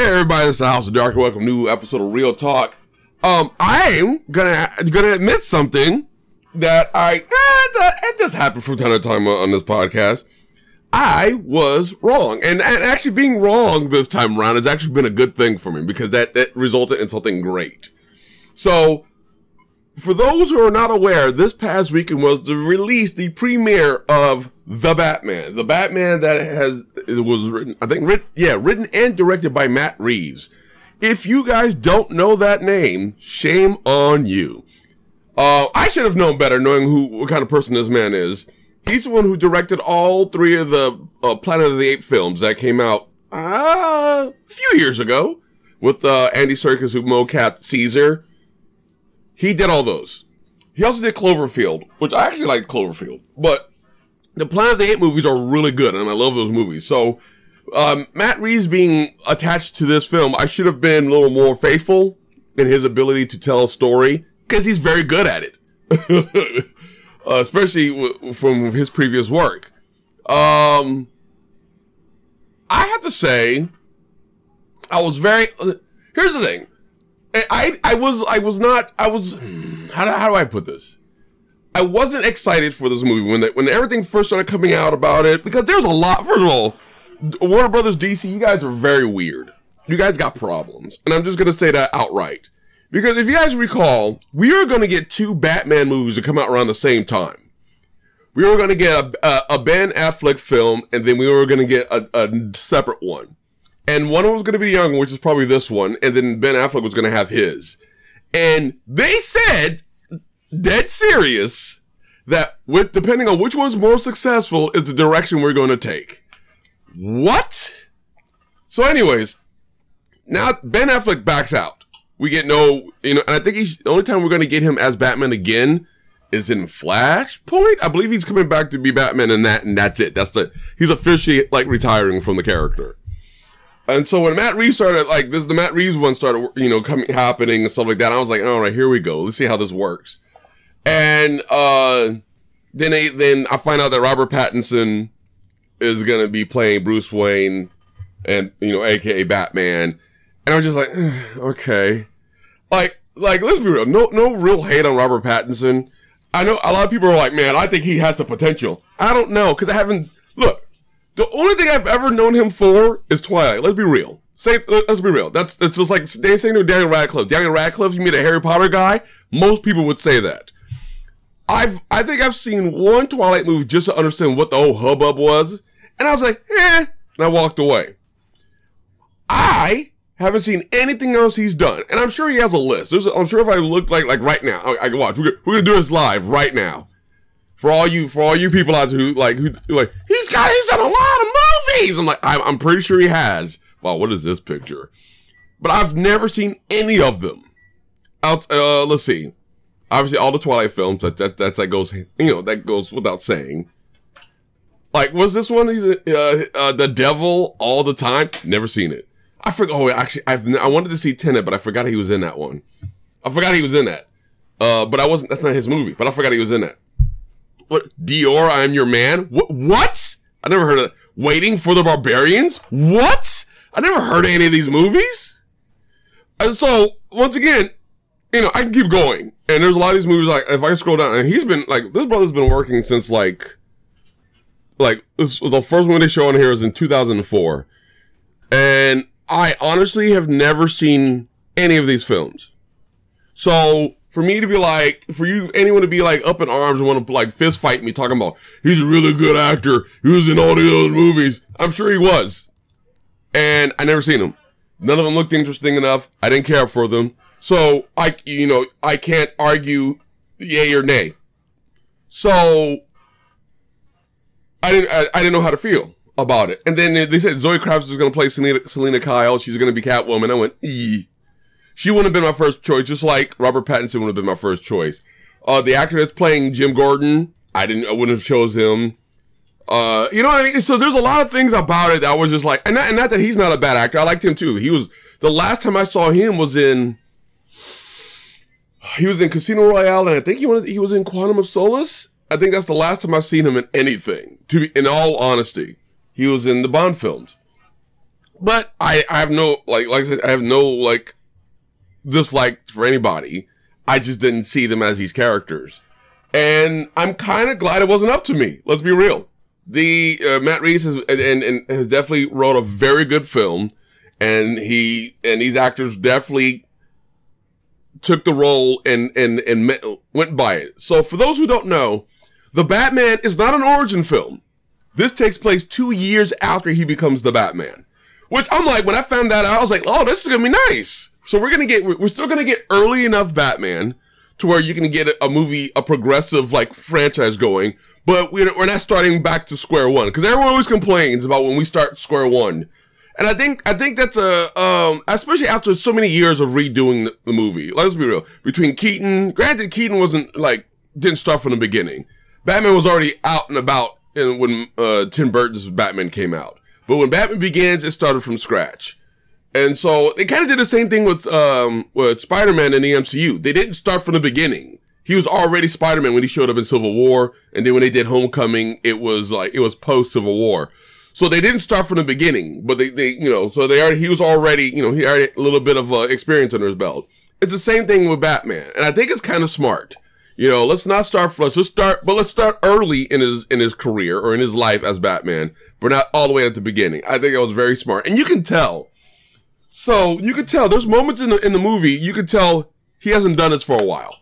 Hey everybody, this is the House of Dark. Welcome to new episode of Real Talk. Um, I'm gonna gonna admit something that I eh, it does happen from time to time on, on this podcast. I was wrong, and, and actually being wrong this time around has actually been a good thing for me because that that resulted in something great. So, for those who are not aware, this past weekend was the release, the premiere of The Batman. The Batman that has, it was written, I think, written, yeah, written and directed by Matt Reeves. If you guys don't know that name, shame on you. Uh, I should have known better knowing who, what kind of person this man is. He's the one who directed all three of the uh, Planet of the Apes films that came out uh, a few years ago with uh, Andy Serkis who mocap Caesar. He did all those. He also did Cloverfield, which I actually like Cloverfield, but the Planet of the Apes movies are really good, and I love those movies. So, um, Matt Reeves being attached to this film, I should have been a little more faithful in his ability to tell a story because he's very good at it, uh, especially w- from his previous work. Um, I have to say, I was very. Here's the thing. I, I was, I was not, I was, how do, how do I put this? I wasn't excited for this movie when, when everything first started coming out about it, because there's a lot, first of all, Warner Brothers DC, you guys are very weird. You guys got problems. And I'm just gonna say that outright. Because if you guys recall, we are gonna get two Batman movies that come out around the same time. We were gonna get a, a, a Ben Affleck film, and then we were gonna get a, a separate one and one was to be young, which is probably this one, and then Ben Affleck was to have his. And they said, dead serious, that with depending on which one's more successful is the direction we're going to take. What? So, anyways, now Ben Affleck backs out. We get no, you know, and I think he's the only time we're going to get him as Batman again is in Flashpoint. I believe he's coming back to be Batman and that, and that's it. That's the, he's officially like retiring from the character. And so when Matt Reeves started, like this, the Matt Reeves one started, you know, coming, happening and stuff like that. I was like, all right, here we go. Let's see how this works. And, uh, then they, then I find out that Robert Pattinson is to be playing Bruce Wayne and, you know, AKA Batman. And I'm just like, okay. Like, like, let's be real. No, no real hate on Robert Pattinson. I know a lot of people are like, man, I think he has the potential. I don't know. Cause I haven't, look, the only thing I've ever known him for is Twilight. Let's be real. Say, let's be real. That's, that's just like they saying to Daniel Radcliffe. Daniel Radcliffe, you meet a Harry Potter guy? Most people would say that. I've, I think I've seen one Twilight movie just to understand what the whole hubbub was. And I was like, eh, and I walked away. I haven't seen anything else he's done. And I'm sure he has a list. There's, I'm sure if I look like, like right now, I, I can watch. We're, we're gonna do this live right now for all you for all you people out there who like who like he's got he's done a lot of movies. I'm like I'm, I'm pretty sure he has. Wow, what is this picture? But I've never seen any of them. Out, uh, let's see. Obviously, all the Twilight films. That that that's that goes you know that goes without saying. Like, was this one? Uh, uh, the Devil all the time. Never seen it. I forgot. Oh, actually, I've I wanted to see Tenet, but I forgot he was in that one. I forgot he was in that. Uh, but I wasn't. That's not his movie. But I forgot he was in that. What? Dior, I'm your man? What? What? I never heard of Waiting for the Barbarians? What? I never heard of any of these movies. And so, once again, you know, I can keep going. And there's a lot of these movies, like, if I scroll down, and he's been, like, this brother's been working since, like, like, this, the first one they show on here is in 2004. And I honestly have never seen any of these films. So, for me to be like, for you, anyone to be like up in arms and want to like fist fight me talking about, he's a really good actor. He was in all the other movies. I'm sure he was. And I never seen him. None of them looked interesting enough. I didn't care for them. So I, you know, I can't argue yay or nay. So I didn't, I, I didn't know how to feel about it. And then they said Zoe Kravitz was going to play Selena, Selina Kyle. She's going to be Catwoman. I went, ee. She wouldn't have been my first choice, just like Robert Pattinson would have been my first choice. Uh, the actor that's playing Jim Gordon, I didn't, I wouldn't have chose him. Uh, you know what I mean? So there's a lot of things about it that was just like, and not, and not that he's not a bad actor. I liked him too. He was, the last time I saw him was in, he was in Casino Royale and I think he, wanted, he was in Quantum of Solace. I think that's the last time I've seen him in anything, to be, in all honesty. He was in the Bond films. But I, I have no like like I said, I have no like dislike for anybody. I just didn't see them as these characters. And I'm kind of glad it wasn't up to me. Let's be real. The uh, Matt Reeves has, and, and has definitely wrote a very good film, and he and these actors definitely took the role and and and met, went by it. So for those who don't know, the Batman is not an origin film. This takes place two years after he becomes the Batman. Which I'm like, when I found that out, I was like, oh, this is gonna be nice. So we're gonna get, we're still gonna get early enough Batman to where you can get a, a movie, a progressive like franchise going, but we're, we're not starting back to square one. Cause everyone always complains about when we start square one. And I think, I think that's a, um, especially after so many years of redoing the, the movie. Let's be real. Between Keaton, granted Keaton wasn't like, didn't start from the beginning. Batman was already out and about when, uh, Tim Burton's Batman came out. But when Batman Begins, it started from scratch. And so they kind of did the same thing with, um, with Spider-Man in the MCU. They didn't start from the beginning. He was already Spider-Man when he showed up in Civil War. And then when they did Homecoming, it was like, it was post Civil War. So they didn't start from the beginning, but they, they, you know, so they already, he was already, you know, he had a little bit of uh, experience under his belt. It's the same thing with Batman. And I think it's kind of smart. You know, let's not start, let's start, but let's start early in his, in his career or in his life as Batman, but not all the way at the beginning. I think it was very smart. And you can tell. So you can tell there's moments in the, in the movie, you can tell he hasn't done this for a while.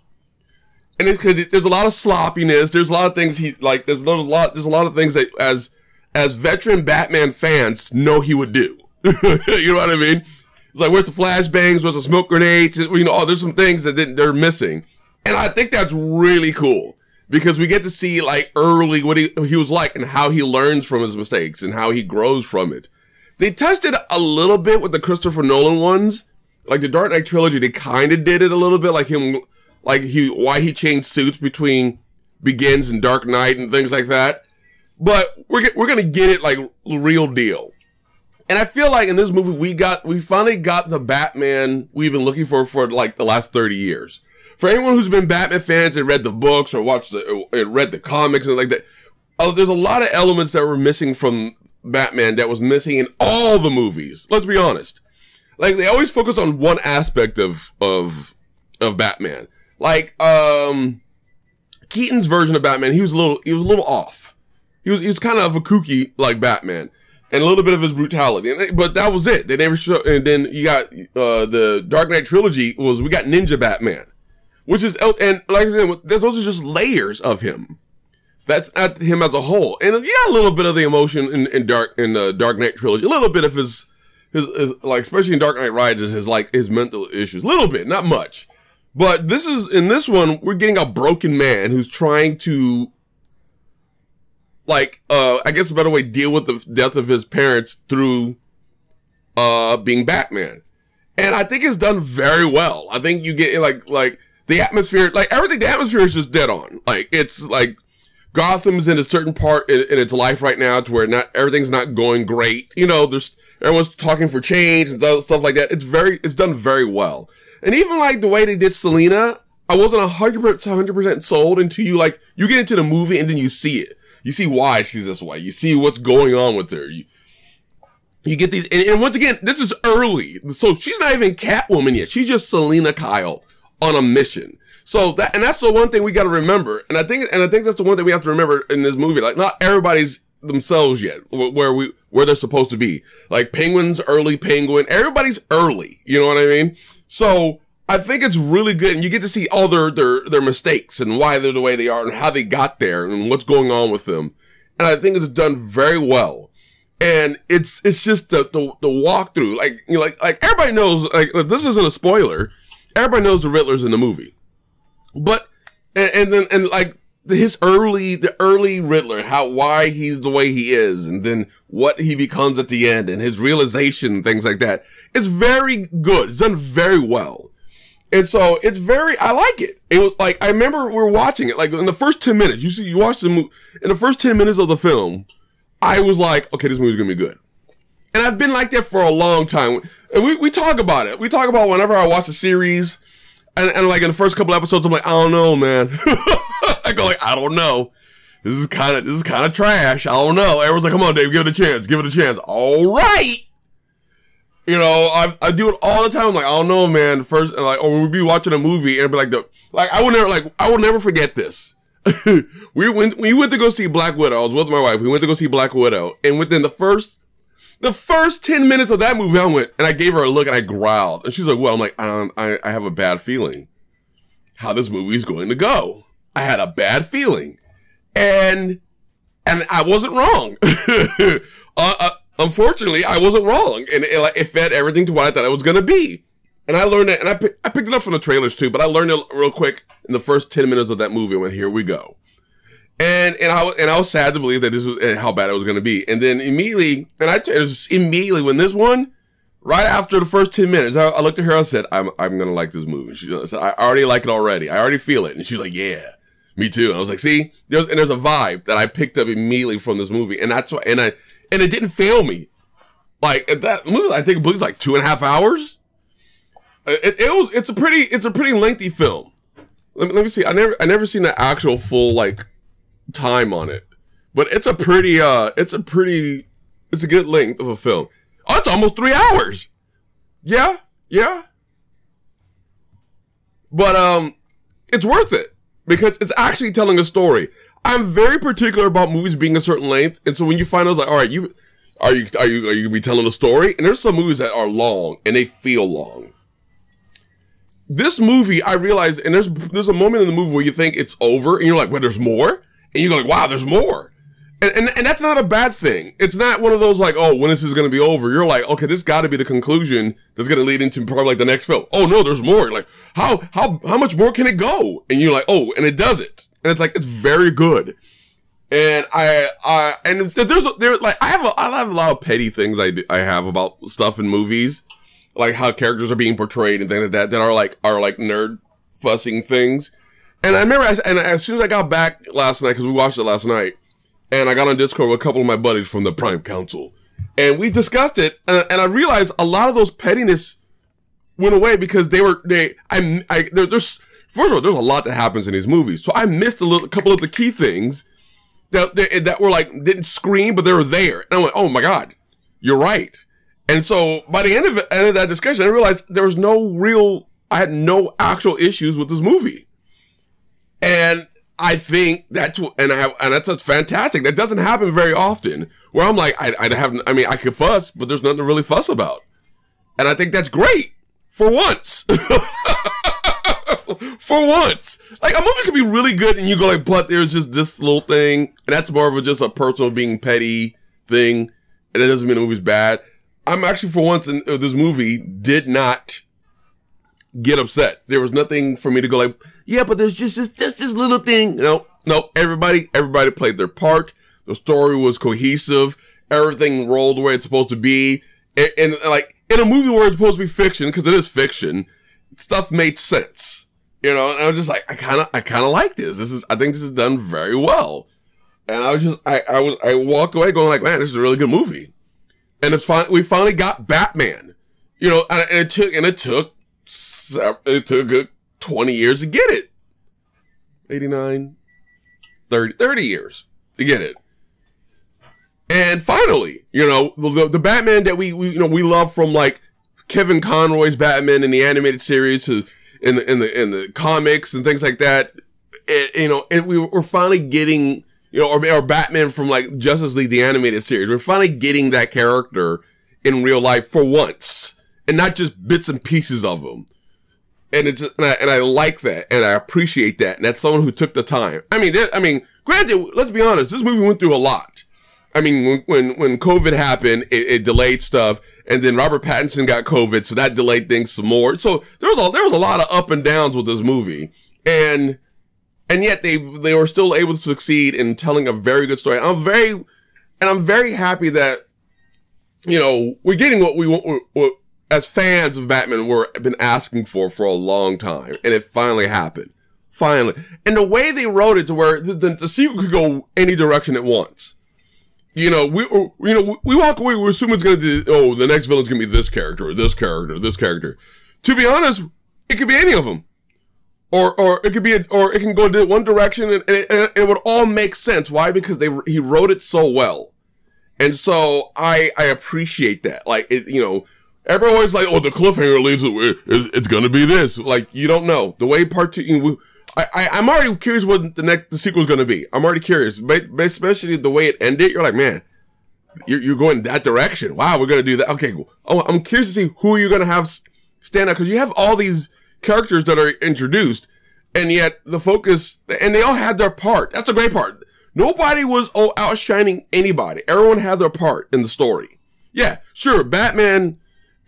And it's because there's a lot of sloppiness. There's a lot of things he, like, there's a lot, there's a lot of things that as, as veteran Batman fans know he would do. you know what I mean? It's like, where's the flashbangs? Where's the smoke grenades? You know, oh, there's some things that they're missing. And I think that's really cool because we get to see like early what he, he was like and how he learns from his mistakes and how he grows from it. They tested a little bit with the Christopher Nolan ones. Like the Dark Knight trilogy, they kind of did it a little bit like him, like he, why he changed suits between Begins and Dark Knight and things like that. But we're, we're gonna get it like real deal. And I feel like in this movie, we got, we finally got the Batman we've been looking for for like the last 30 years for anyone who's been Batman fans and read the books or watched the, and read the comics and like that, oh, there's a lot of elements that were missing from Batman that was missing in all the movies. Let's be honest. Like they always focus on one aspect of, of, of Batman. Like, um, Keaton's version of Batman, he was a little, he was a little off. He was, he was kind of a kooky like Batman and a little bit of his brutality. But that was it. They never show, and then you got, uh, the Dark Knight trilogy was, we got Ninja Batman which is and like I said, those are just layers of him. That's not him as a whole, and yeah, a little bit of the emotion in, in Dark in the Dark Knight trilogy, a little bit of his, his, his like especially in Dark Knight Rises, his like his mental issues, a little bit, not much. But this is in this one, we're getting a broken man who's trying to like uh I guess a better way deal with the death of his parents through uh being Batman. And I think it's done very well. I think you get like like the atmosphere, like everything, the atmosphere is just dead on. Like it's like Gotham's in a certain part in, in, its life right now to where not everything's not going great. You know, there's everyone's talking for change and stuff like that. It's very, it's done very well. And even like the way they did Selena, I wasn't hundred percent sold until you like you get into the movie and then you see it. You see why she's this way. You see what's going on with her. You, you get these, and, and once again, this is early, so she's not even Catwoman yet. She's just Selena Kyle on a mission. So that, and that's the one thing we got to remember. And I think, and I think that's the one thing we have to remember in this movie. Like, not everybody's themselves yet where we, where they're supposed to be. Like Penguin's early Penguin. Everybody's early. You know what I mean? So I think it's really good. And you get to see all their, their, their mistakes and why they're the way they are and how they got there and what's going on with them. And I think it's done very well. And it's, it's just the, the, the walkthrough. Like, you know, like, like everybody knows, like, this isn't a spoiler everybody knows the Riddler's in the movie, but and, and then and like his early the early Riddler, how why he's the way he is, and then what he becomes at the end, and his realization, things like that. It's very good. It's done very well. And so it's very, I like it. It was like, I remember we are watching it, like in the first 10 minutes, you see, you watch the movie, in the first 10 minutes of the film, I was like, okay, this movie's gonna be good. And I've been like that for a long time. And we, we talk about it. We talk about whenever I watch a series, and, and like in the first couple episodes, I'm like, I don't know, man. I go like, I don't know. This is kind of this is kind of trash. I don't know. Everyone's like, come on, Dave, give it a chance. Give it a chance. All right. You know, I, I do it all the time. I'm like, I don't know, man. First, like, or we'd be watching a movie and be like, the, like, I would never, like, I will never forget this. we went, we went to go see Black Widow. I was with my wife. We went to go see Black Widow. And within the first, the first 10 minutes of that movie, I went and I gave her a look and I growled. And she's like, well, I'm like, I, I have a bad feeling how this movie is going to go. I had a bad feeling. And, and I wasn't wrong. uh, uh, unfortunately, I wasn't wrong. And it, it fed everything to what I thought it was going to be. And I learned it, and I, I picked it up from the trailers too, but I learned it real quick in the first 10 minutes of that movie. I went, here we go. And, and I, and I was sad to believe that this was, how bad it was going to be. And then immediately, and I, it was immediately when this one, right after the first 10 minutes, I, I looked at her, I said, I'm, I'm going to like this movie. She said, I already like it already. I already feel it. And she's like, yeah, me too. And I was like, see, there's, and there's a vibe that I picked up immediately from this movie. And that's why, and I, and it didn't fail me. Like that movie, I think it was like two and a half hours. It, it was. It's a pretty. It's a pretty lengthy film. Let me, let me see. I never. I never seen the actual full like time on it, but it's a pretty. Uh, it's a pretty. It's a good length of a film. Oh, it's almost three hours. Yeah, yeah. But um, it's worth it because it's actually telling a story. I'm very particular about movies being a certain length, and so when you find out, like, all right, you are you are you are you gonna be telling a story? And there's some movies that are long and they feel long this movie, I realized, and there's there's a moment in the movie where you think it's over, and you're like, "Well, there's more," and you go like, "Wow, there's more," and and, and that's not a bad thing. It's not one of those like, "Oh, when is this is going to be over?" You're like, "Okay, this got to be the conclusion that's going to lead into probably like the next film." Oh no, there's more. Like, how how how much more can it go? And you're like, "Oh," and it does it, and it's like it's very good. And I, I, and there's, there, like, I have a, I have a lot of petty things I, do, I have about stuff in movies like how characters are being portrayed and things like that that are like are like nerd fussing things. And I remember, I, and as soon as I got back last night, because we watched it last night, and I got on Discord with a couple of my buddies from the Prime Council, and we discussed it, and, and I realized a lot of those pettiness went away because they were they I I there, there's first of all there's a lot that happens in these movies, so I missed a little a couple of the key things that that were like didn't scream, but they were there, and I went, oh my god, you're right. And so by the end of end of that discussion, I realized there was no real, I had no actual issues with this movie. And I think that's and I, and that's, fantastic. That doesn't happen very often where I'm like, I, I have, I mean, I could fuss, but there's nothing to really fuss about. And I think that's great for once. for once. Like a movie could be really good and you go like, but there's just this little thing. And that's more of a, just a personal being petty thing. And it doesn't mean the movie's bad. I'm actually for once in uh, this movie did not get upset. There was nothing for me to go like, yeah, but there's just this, just this little thing. No, no, everybody, everybody played their part. The story was cohesive. Everything rolled the way it's supposed to be. And, and like in a movie where it's supposed to be fiction, because it is fiction, stuff made sense. You know, and I was just like, I kind of, I kind of like this. This is, I think this is done very well. And I was just, I, I was, I walk away going like, man, this is a really good movie and it's fine. We finally got Batman. You know, and it took and it took it took 20 years to get it. 89, 30, 30 years to get it. And finally, you know, the, the Batman that we, we, you know, we love from like Kevin Conroy's Batman in the animated series to in the, in the, in the comics and things like that. It, you know, and we, we're finally getting you know, or, or Batman from like Justice League, the animated series. We're finally getting that character in real life for once and not just bits and pieces of them. And it's, and I, and I like that and I appreciate that. And that's someone who took the time. I mean, I mean, granted, let's be honest, this movie went through a lot. I mean, when, when, COVID happened, it, it delayed stuff. And then Robert Pattinson got COVID, so that delayed things some more. So there was a, there was a lot of up and downs with this movie. And, and yet they they were still able to succeed in telling a very good story. I'm very and I'm very happy that you know we're getting what we want what, as fans of Batman we're been asking for for a long time, and it finally happened. Finally, and the way they wrote it to where the, the, the sequel could go any direction it wants. You know, we uh, you know we walk away. We assume it's gonna be oh the next villain's gonna be this character, or this character, or this character. To be honest, it could be any of them or or it could be a, or it can go in one direction and, and, it, and, it, would all make sense why because they he wrote it so well and so i i appreciate that like it you know Always like, oh, the cliffhanger leads to it's gonna be this. Like you don't know the way part two. I, I am already curious what the next the sequel is gonna be. I'm already curious, but especially the way it ended. You're like, man, you're, you're going that direction. Wow, we're gonna do that. Okay, cool. Oh, I'm curious to see who you're gonna have stand out because you have all these characters that are introduced, and yet the focus and they all had their part. That's the great part. Nobody was oh, outshining anybody. Everyone had their part in the story. Yeah, sure, Batman.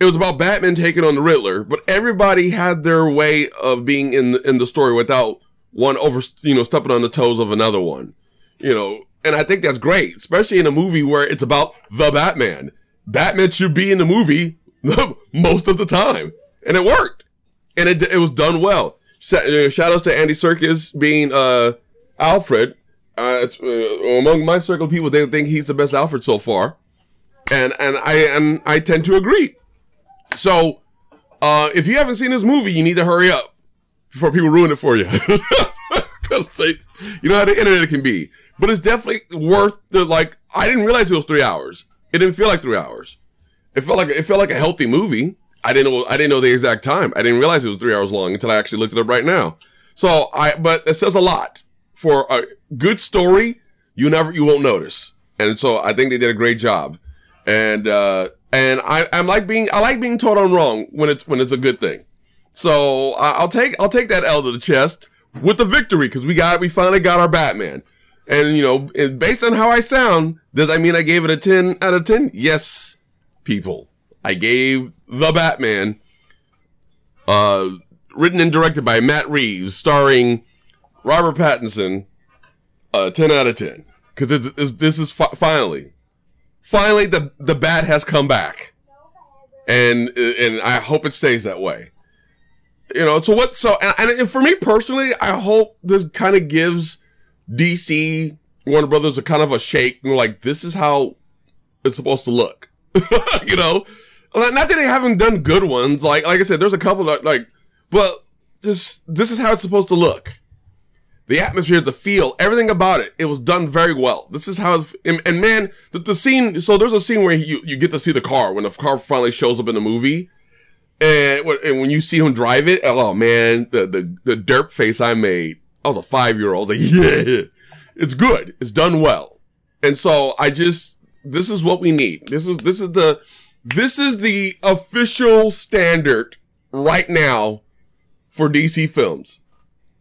It was about Batman taking on the Riddler, but everybody had their way of being in the, in the story without one over, you know, stepping on the toes of another one. You know, and I think that's great, especially in a movie where it's about the Batman. Batman should be in the movie most of the time. And it worked. And it, it was done well. Uh, shout outs to Andy Serkis being, uh, Alfred. Uh, uh, among my circle of people, they think he's the best Alfred so far. And, and I, and I tend to agree. So, uh, if you haven't seen this movie, you need to hurry up before people ruin it for you. Cause you know how the internet can be but it's definitely worth the like. I didn't realize it was three hours. It didn't feel like three hours. It felt like it felt like a healthy movie. I didn't know I didn't know the exact time. I didn't realize it was three hours long until I actually looked it up right now. So I, but it says a lot for a good story. You never, you won't notice. And so I think they did a great job. And, uh, and I, I'm like being, I like being told I'm wrong when it's, when it's a good thing. So I'll take, I'll take that L to the chest with the victory because we got, we finally got our Batman. And, you know, based on how I sound, does that mean I gave it a 10 out of 10? Yes, people. I gave The Batman, uh, written and directed by Matt Reeves, starring Robert Pattinson, uh, 10 out of 10. Cause this is fi- finally, finally the, the bat has come back. And, and I hope it stays that way. You know, so what, so, and, and for me personally, I hope this kind of gives DC Warner Brothers a kind of a shake. And like, this is how it's supposed to look. you know? Not that they haven't done good ones. Like, like I said, there's a couple that like, but just, this is how it's supposed to look. The atmosphere, the feel, everything about it, it was done very well. This is how, and, and, man, the, the scene, so there's a scene where you, you get to see the car when the car finally shows up in the movie. And, and when you see him drive it, oh man, the, the, the derp face I made. I was a five year old. Like, yeah, it's good. It's done well. And so I just, this is what we need. This is, this is the, this is the official standard right now for DC films.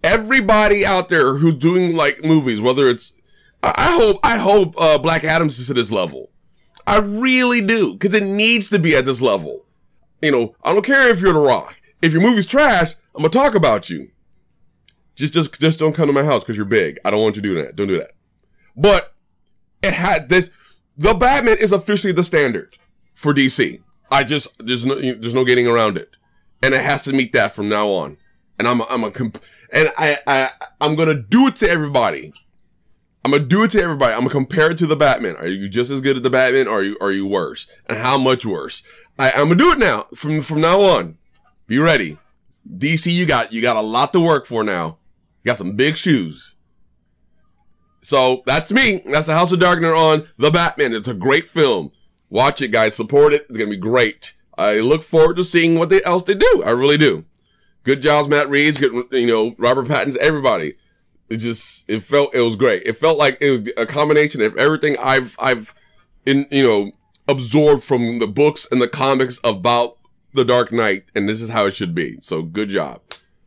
Everybody out there who's doing like movies, whether it's, I hope, I hope, uh, Black Adams is to this level. I really do. Cause it needs to be at this level. You know, I don't care if you're The Rock. If your movie's trash, I'm gonna talk about you. Just, just, just don't come to my house because you're big. I don't want you to do that. Don't do that. But it had this. The Batman is officially the standard for DC. I just there's no there's no getting around it, and it has to meet that from now on. And I'm a, I'm a comp- and I I I'm gonna do it to everybody. I'm gonna do it to everybody. I'm gonna compare it to the Batman. Are you just as good as the Batman? Or are you are you worse? And how much worse? I, I'm gonna do it now. From from now on, be ready. DC, you got you got a lot to work for now. You got some big shoes. So that's me. That's the House of Darkness on The Batman. It's a great film. Watch it, guys. Support it. It's to be great. I look forward to seeing what they, else they do. I really do. Good jobs, Matt Reeves. Good, you know, Robert Pattinson, everybody. It just, it felt, it was great. It felt like it was a combination of everything I've, I've, in, you know, absorbed from the books and the comics about the Dark Knight. And this is how it should be. So good job.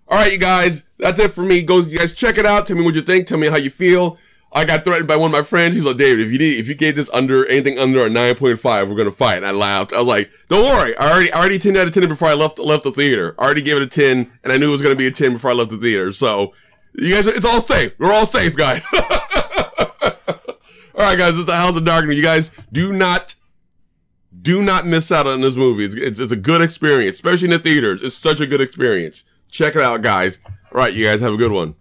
All right, you guys, that's it for me. Go, you guys check it out. Tell me what you think. Tell me how you feel. I got threatened by one of my friends. He's like, David, if you did, if you gave this under anything under a 9.5, we're gonna fight. And I laughed. I was like, don't worry. I already, I already 10 out of 10 before I left, left the theater. I already gave it a 10 and I knew it was gonna be a 10 before I left the theater. So you guys, it's all safe. We're all safe, guys. all right, guys, it's the House of Darkness. You guys do not, do not miss out on this movie. It's, it's, it's a good experience, especially in the theaters. It's such a good experience. Check it out, guys. All right, you guys have a good one.